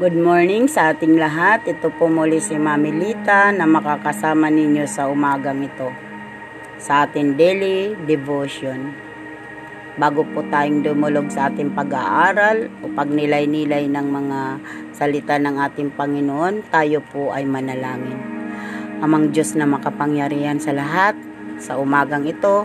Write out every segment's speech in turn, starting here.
Good morning sa ating lahat. Ito po muli si Mami Lita na makakasama ninyo sa umagang ito sa ating daily devotion. Bago po tayong dumulog sa ating pag-aaral o pagnilay-nilay ng mga salita ng ating Panginoon, tayo po ay manalangin. Amang Diyos na makapangyarihan sa lahat, sa umagang ito,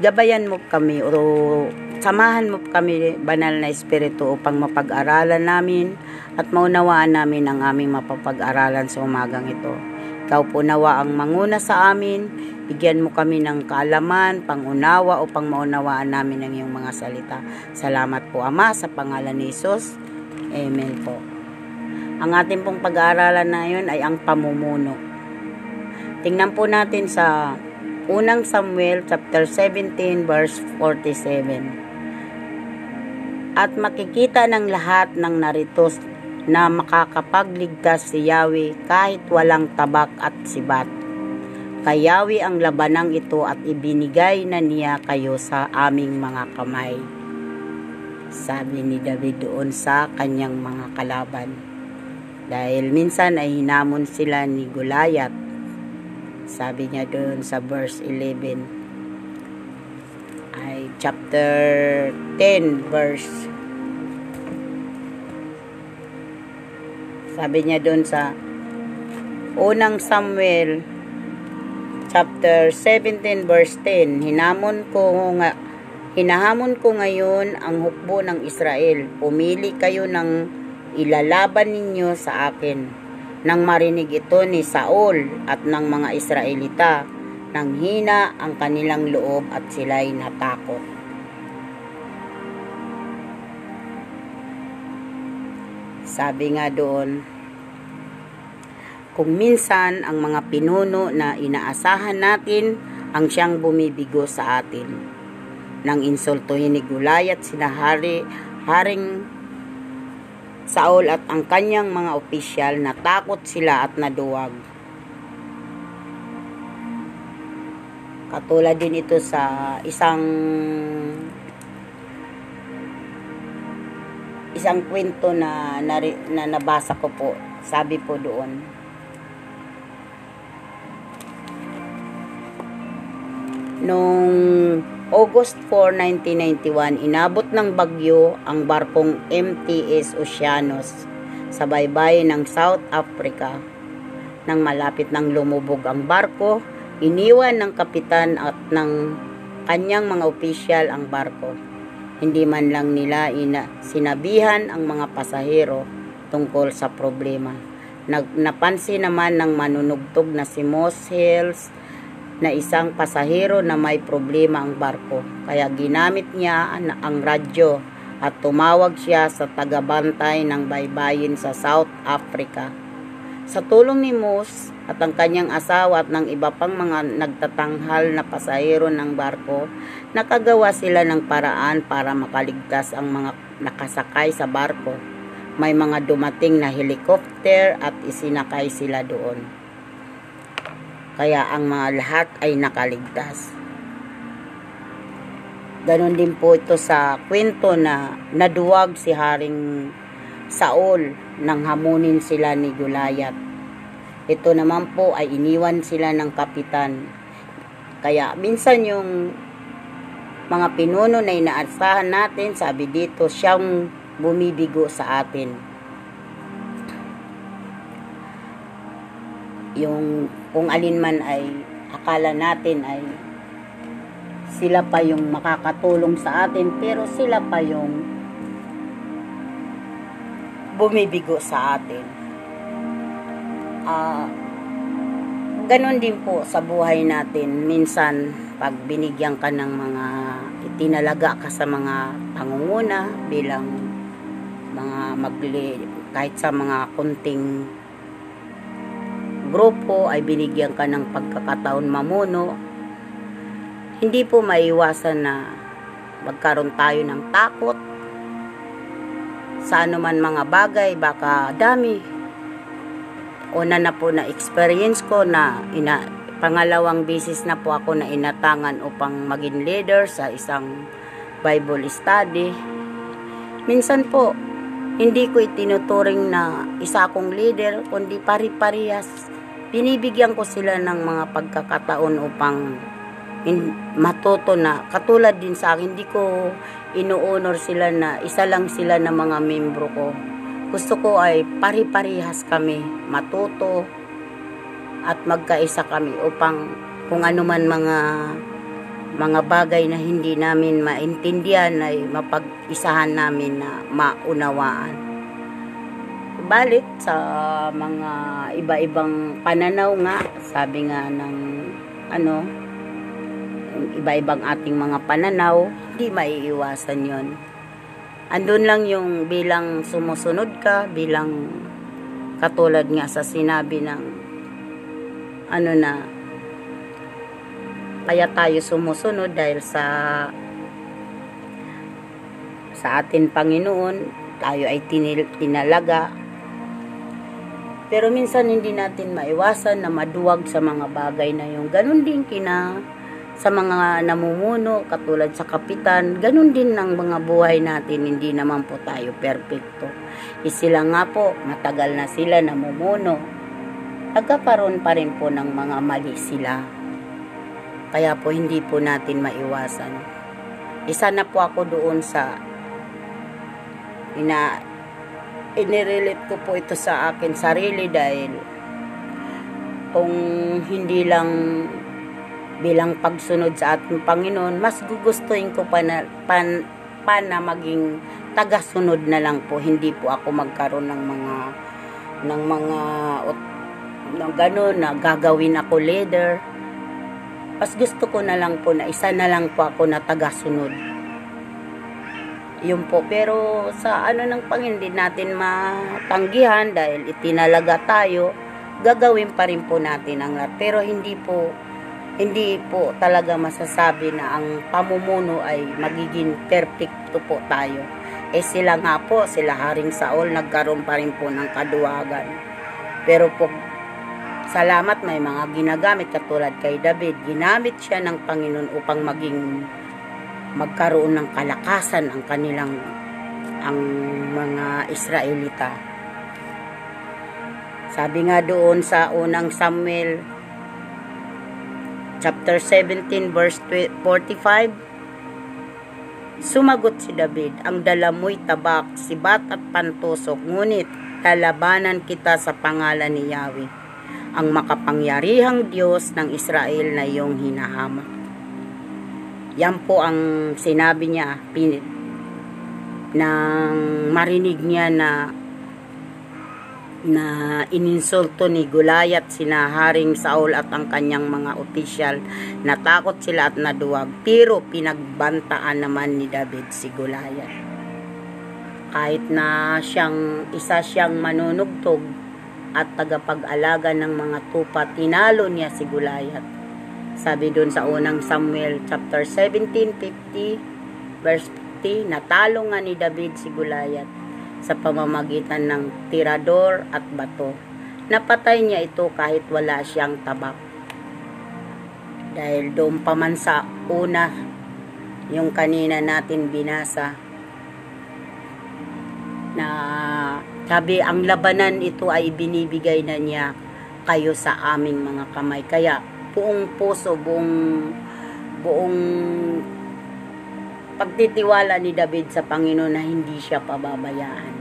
gabayan mo kami o Samahan mo kami, banal na Espiritu, upang mapag-aralan namin at maunawaan namin ang aming mapapag-aralan sa umagang ito. Ikaw po nawa ang manguna sa amin, bigyan mo kami ng kaalaman, pangunawa upang maunawaan namin ang iyong mga salita. Salamat po Ama sa pangalan ni Jesus. Amen po. Ang ating pong pag-aaralan na yun ay ang pamumuno. Tingnan po natin sa unang Samuel chapter 17 verse 47 at makikita ng lahat ng narito na makakapagligtas si Yahweh kahit walang tabak at sibat. Kay Yahweh ang labanang ito at ibinigay na niya kayo sa aming mga kamay. Sabi ni David doon sa kanyang mga kalaban. Dahil minsan ay hinamon sila ni Gulayat. Sabi niya doon sa verse 11 ay chapter 10 verse sabi niya doon sa unang Samuel chapter 17 verse 10 hinamon ko nga hinahamon ko ngayon ang hukbo ng Israel pumili kayo ng ilalaban ninyo sa akin nang marinig ito ni Saul at ng mga Israelita nang hina ang kanilang loob at sila'y natakot. Sabi nga doon, kung minsan ang mga pinuno na inaasahan natin ang siyang bumibigo sa atin. Nang insultuhin ni Gulayat sina Hari, Haring Saul at ang kanyang mga opisyal, natakot sila at naduwag. Katulad din ito sa isang isang kwento na, na, na nabasa ko po. Sabi po doon. Noong August 4, 1991, inabot ng bagyo ang barkong MTS Oceanos sa baybayin ng South Africa. Nang malapit nang lumubog ang barko, Iniwan ng kapitan at ng kanyang mga opisyal ang barko. Hindi man lang nila ina sinabihan ang mga pasahero tungkol sa problema. Nag, napansin naman ng manunugtog na si Moss Hills na isang pasahero na may problema ang barko. Kaya ginamit niya ang, radyo at tumawag siya sa tagabantay ng baybayin sa South Africa. Sa tulong ni Moss, at ang kanyang asawa at ng iba pang mga nagtatanghal na pasahero ng barko, nakagawa sila ng paraan para makaligtas ang mga nakasakay sa barko. May mga dumating na helicopter at isinakay sila doon. Kaya ang mga lahat ay nakaligtas. Ganon din po ito sa kwento na naduwag si Haring Saul nang hamunin sila ni Gulayat ito naman po ay iniwan sila ng kapitan. Kaya minsan yung mga pinuno na inaasahan natin, sabi dito, siyang bumibigo sa atin. Yung kung alin man ay akala natin ay sila pa yung makakatulong sa atin, pero sila pa yung bumibigo sa atin uh, ganun din po sa buhay natin. Minsan, pag binigyan ka ng mga itinalaga ka sa mga pangunguna bilang mga magli kahit sa mga kunting grupo ay binigyan ka ng pagkakataon mamuno hindi po maiwasan na magkaroon tayo ng takot sa anuman mga bagay baka dami una na po na experience ko na ina, pangalawang bisis na po ako na inatangan upang maging leader sa isang Bible study. Minsan po, Hindi ko itinuturing na isa akong leader, kundi pari-parihas. Binibigyan ko sila ng mga pagkakataon upang in, matuto na. Katulad din sa akin, hindi ko inuunor sila na isa lang sila na mga membro ko. Gusto ko ay pari-parihas kami, matuto at magkaisa kami upang kung ano man mga mga bagay na hindi namin maintindihan ay mapag-isahan namin na maunawaan. Balik sa mga iba-ibang pananaw nga, sabi nga ng ano, iba-ibang ating mga pananaw, hindi maiiwasan yon. Andun lang yung bilang sumusunod ka, bilang katulad nga sa sinabi ng ano na kaya tayo sumusunod dahil sa sa atin Panginoon, tayo ay tinil, tinalaga. Pero minsan hindi natin maiwasan na maduwag sa mga bagay na yung ganun din kina sa mga namumuno, katulad sa kapitan, ganun din ng mga buhay natin, hindi naman po tayo perfecto. E sila nga po, matagal na sila namumuno, nagkakaroon pa rin po ng mga mali sila. Kaya po hindi po natin maiwasan. Isa na po ako doon sa ina inirelate ko po ito sa akin sarili dahil kung hindi lang bilang pagsunod sa ating Panginoon, mas gugustuhin ko pa na, pan, pa na maging tagasunod na lang po. Hindi po ako magkaroon ng mga ng mga ng gano'n na gagawin ako leader mas gusto ko na lang po na isa na lang po ako na tagasunod. Yun po. Pero sa ano ng Panginoon, natin matanggihan dahil itinalaga tayo, gagawin pa rin po natin ang lahat. Pero hindi po, hindi po talaga masasabi na ang pamumuno ay magiging perfecto po tayo. Eh sila nga po, sila Haring Saul, nagkaroon pa rin po ng kaduwagan. Pero po, Salamat may mga ginagamit katulad kay David. Ginamit siya ng Panginoon upang maging magkaroon ng kalakasan ang kanilang ang mga Israelita. Sabi nga doon sa unang Samuel chapter 17 verse 45 Sumagot si David, ang dala mo'y tabak, sibat at pantusok, ngunit lalabanan kita sa pangalan ni Yahweh ang makapangyarihang Diyos ng Israel na iyong hinahamak. Yan po ang sinabi niya pin, nang marinig niya na na ininsulto ni Gulayat sina Haring Saul at ang kanyang mga opisyal. Natakot sila at naduwag. Pero pinagbantaan naman ni David si Gulayat. Kahit na siyang isa siyang manunugtog, at tagapag-alaga ng mga tupa, tinalo niya si Gulayat. Sabi doon sa unang Samuel chapter 17:50 verse 50, natalo nga ni David si Gulayat sa pamamagitan ng tirador at bato. Napatay niya ito kahit wala siyang tabak. Dahil doon pa man sa una, yung kanina natin binasa, na sabi, ang labanan ito ay binibigay na niya kayo sa aming mga kamay. Kaya, buong puso, buong, buong pagtitiwala ni David sa Panginoon na hindi siya pababayaan.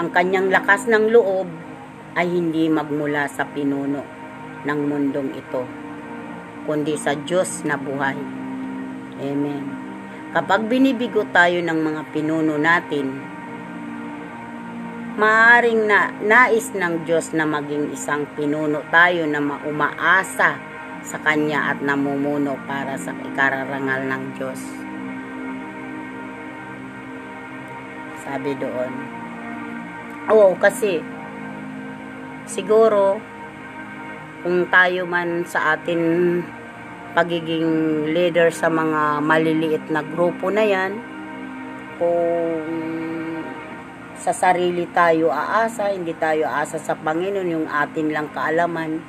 Ang kanyang lakas ng loob ay hindi magmula sa pinuno ng mundong ito, kundi sa Diyos na buhay. Amen. Kapag binibigo tayo ng mga pinuno natin, maaring na, nais ng Diyos na maging isang pinuno tayo na maumaasa sa Kanya at namumuno para sa ikararangal ng Diyos. Sabi doon. Oo, kasi siguro kung tayo man sa atin pagiging leader sa mga maliliit na grupo na yan, kung sa sarili tayo aasa, hindi tayo aasa sa Panginoon, yung atin lang kaalaman,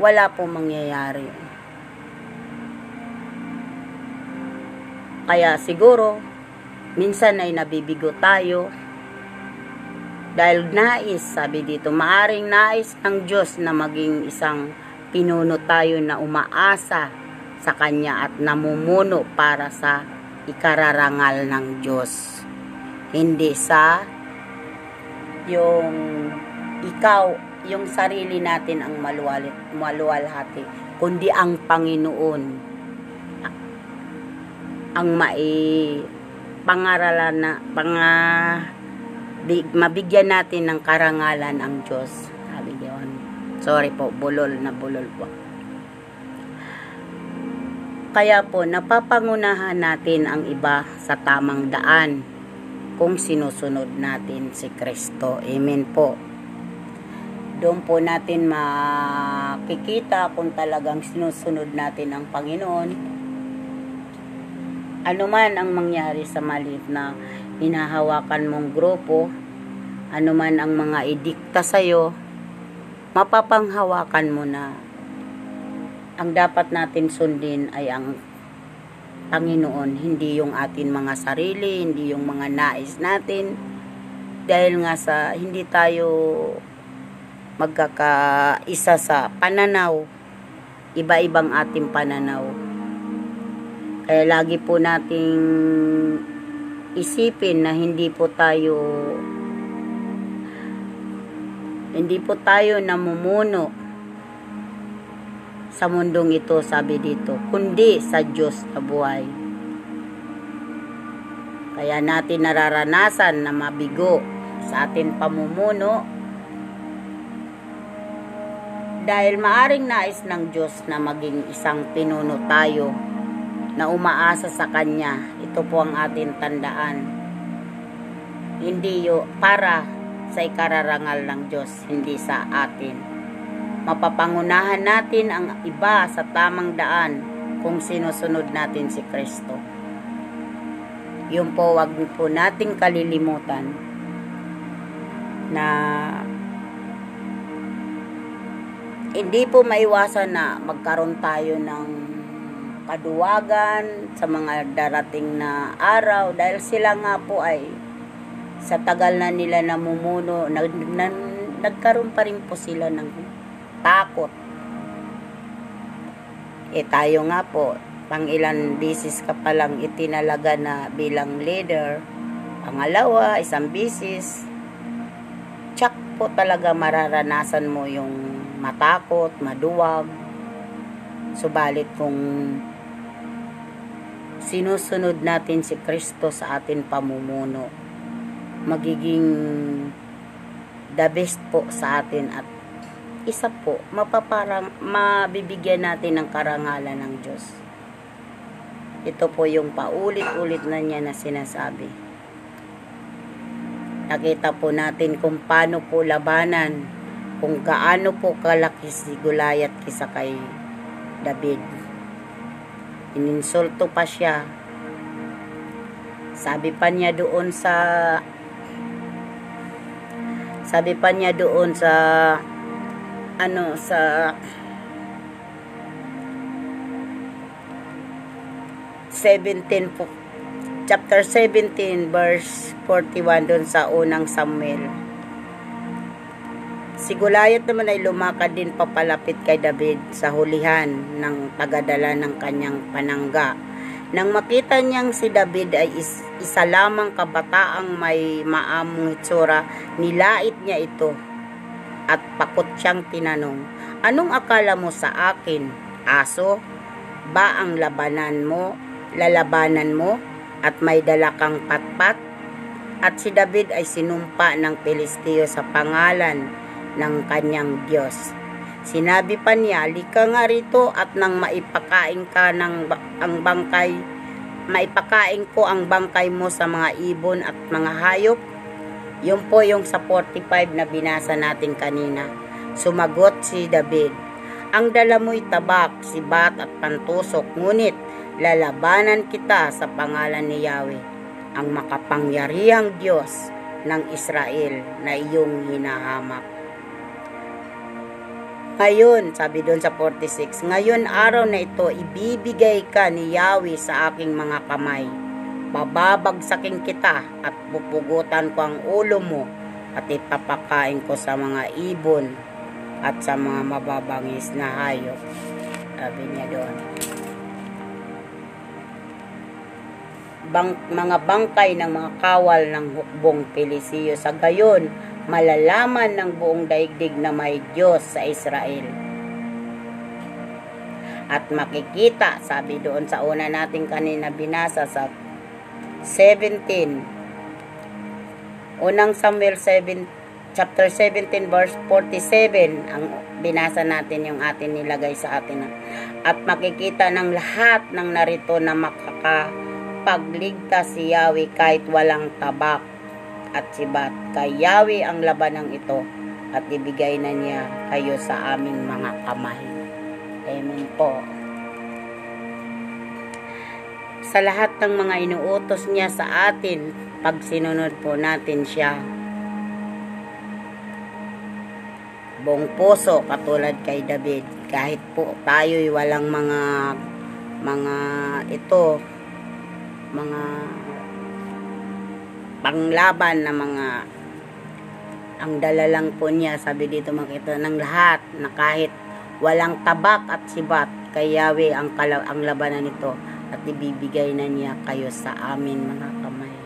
wala pong mangyayari. Kaya siguro, minsan ay nabibigo tayo dahil nais, sabi dito, maaring nais ng Diyos na maging isang pinuno tayo na umaasa sa Kanya at namumuno para sa ikararangal ng Diyos. Hindi sa yung ikaw, yung sarili natin ang maluwal, maluwalhati, kundi ang Panginoon ang mai pangaralan na panga mabigyan natin ng karangalan ang Diyos. Sabi yun. Sorry po, bulol na bulol po. Kaya po, napapangunahan natin ang iba sa tamang daan kung sinusunod natin si Kristo. Amen po. Doon po natin makikita kung talagang sinusunod natin ang Panginoon. Ano man ang mangyari sa maliit na hinahawakan mong grupo, anuman ang mga idikta sa'yo, mapapanghawakan mo na ang dapat natin sundin ay ang Panginoon, hindi yung atin mga sarili, hindi yung mga nais natin. Dahil nga sa hindi tayo magkakaisa sa pananaw, iba-ibang ating pananaw. Kaya lagi po nating isipin na hindi po tayo hindi po tayo namumuno sa mundong ito, sabi dito, kundi sa Diyos na buhay. Kaya natin nararanasan na mabigo sa atin pamumuno dahil maaring nais ng Diyos na maging isang pinuno tayo na umaasa sa Kanya. Ito po ang ating tandaan. Hindi yo para sa ikararangal ng Diyos, hindi sa atin. Mapapangunahan natin ang iba sa tamang daan kung sinusunod natin si Kristo. Yun po, wag po nating kalilimutan na hindi po maiwasan na magkaroon tayo ng kaduwagan sa mga darating na araw dahil sila nga po ay sa tagal na nila namumuno nag, na, nagkaroon pa rin po sila ng takot. Eh tayo nga po pang ilan bisis ka palang itinalaga na bilang leader pangalawa isang bisis tsak po talaga mararanasan mo yung matakot maduwag subalit kung sinusunod natin si Kristo sa atin pamumuno, magiging the best po sa atin at isa po, mapaparang, mabibigyan natin ng karangalan ng Diyos. Ito po yung paulit-ulit na niya na sinasabi. Nakita po natin kung paano po labanan, kung gaano po kalaki si Gulayat kisa kay David. Ininsulto pa siya. Sabi pa niya doon sa sabi pa niya doon sa ano sa 17 po. Chapter 17 verse 41 doon sa unang Samuel Si Goliath naman ay lumakad din papalapit kay David sa hulihan ng tagadala ng kanyang panangga. Nang makita niyang si David ay is, isa lamang kabataang may maamong itsura, nilait niya ito at pakot siyang tinanong, Anong akala mo sa akin, aso? Ba ang labanan mo, lalabanan mo, at may dala patpat? At si David ay sinumpa ng Pilisteo sa pangalan ng kanyang Diyos. Sinabi pa niya, lika nga rito at nang maipakain ka ng ang bangkay, maipakain ko ang bangkay mo sa mga ibon at mga hayop. Yun po yung sa 45 na binasa natin kanina. Sumagot si David, ang dala mo'y tabak, sibat at pantusok, ngunit lalabanan kita sa pangalan ni Yahweh, ang makapangyarihang Diyos ng Israel na iyong hinahamak. Ngayon, sabi doon sa 46, ngayon araw na ito, ibibigay ka ni Yahweh sa aking mga kamay. bababagsakin kita at pupugutan ko ang ulo mo at ipapakain ko sa mga ibon at sa mga mababangis na hayop. Sabi niya doon. Bang, mga bangkay ng mga kawal ng hukbong Pilisiyo sa gayon, malalaman ng buong daigdig na may Diyos sa Israel. At makikita, sabi doon sa una nating kanina binasa sa 17, unang Samuel 7, chapter 17 verse 47 ang binasa natin yung atin nilagay sa atin at makikita ng lahat ng narito na makakapagligtas si Yahweh kahit walang tabak at sibat kay Yahweh ang labanang ito at ibigay na niya kayo sa aming mga kamay. Amen po. Sa lahat ng mga inuutos niya sa atin pag sinunod po natin siya buong puso katulad kay David kahit po tayo'y walang mga mga ito mga panglaban na mga ang dala lang po niya sabi dito makita ng lahat na kahit walang tabak at sibat kay Yahweh ang, kala, ang labanan nito at ibibigay na niya kayo sa amin mga kamay.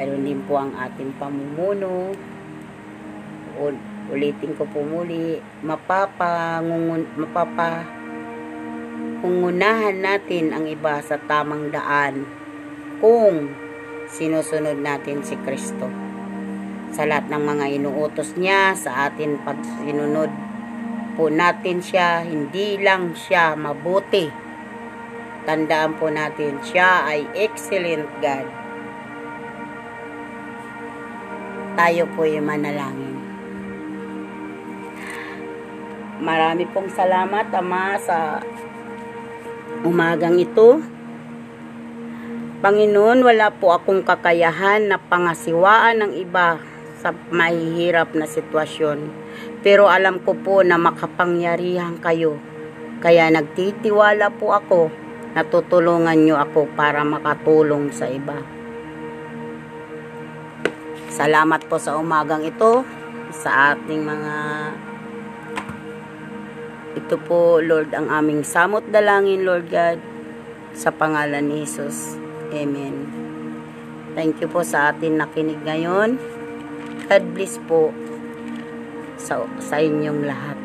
Karoon din po ang ating pamumuno. Ulitin ko po muli, mapapangungun, mapapa ungunahan natin ang iba sa tamang daan kung sinusunod natin si Kristo. Sa lahat ng mga inuutos niya sa atin pag sinunod po natin siya, hindi lang siya mabuti. Tandaan po natin, siya ay excellent God. Tayo po yung manalangin. Marami pong salamat, Ama, sa umagang ito. Panginoon, wala po akong kakayahan na pangasiwaan ng iba sa mahihirap na sitwasyon. Pero alam ko po na makapangyarihan kayo. Kaya nagtitiwala po ako na tutulungan nyo ako para makatulong sa iba. Salamat po sa umagang ito sa ating mga ito po, Lord, ang aming samot dalangin, Lord God, sa pangalan ni Jesus. Amen. Thank you po sa atin nakinig ngayon. God bless po sa, sa inyong lahat.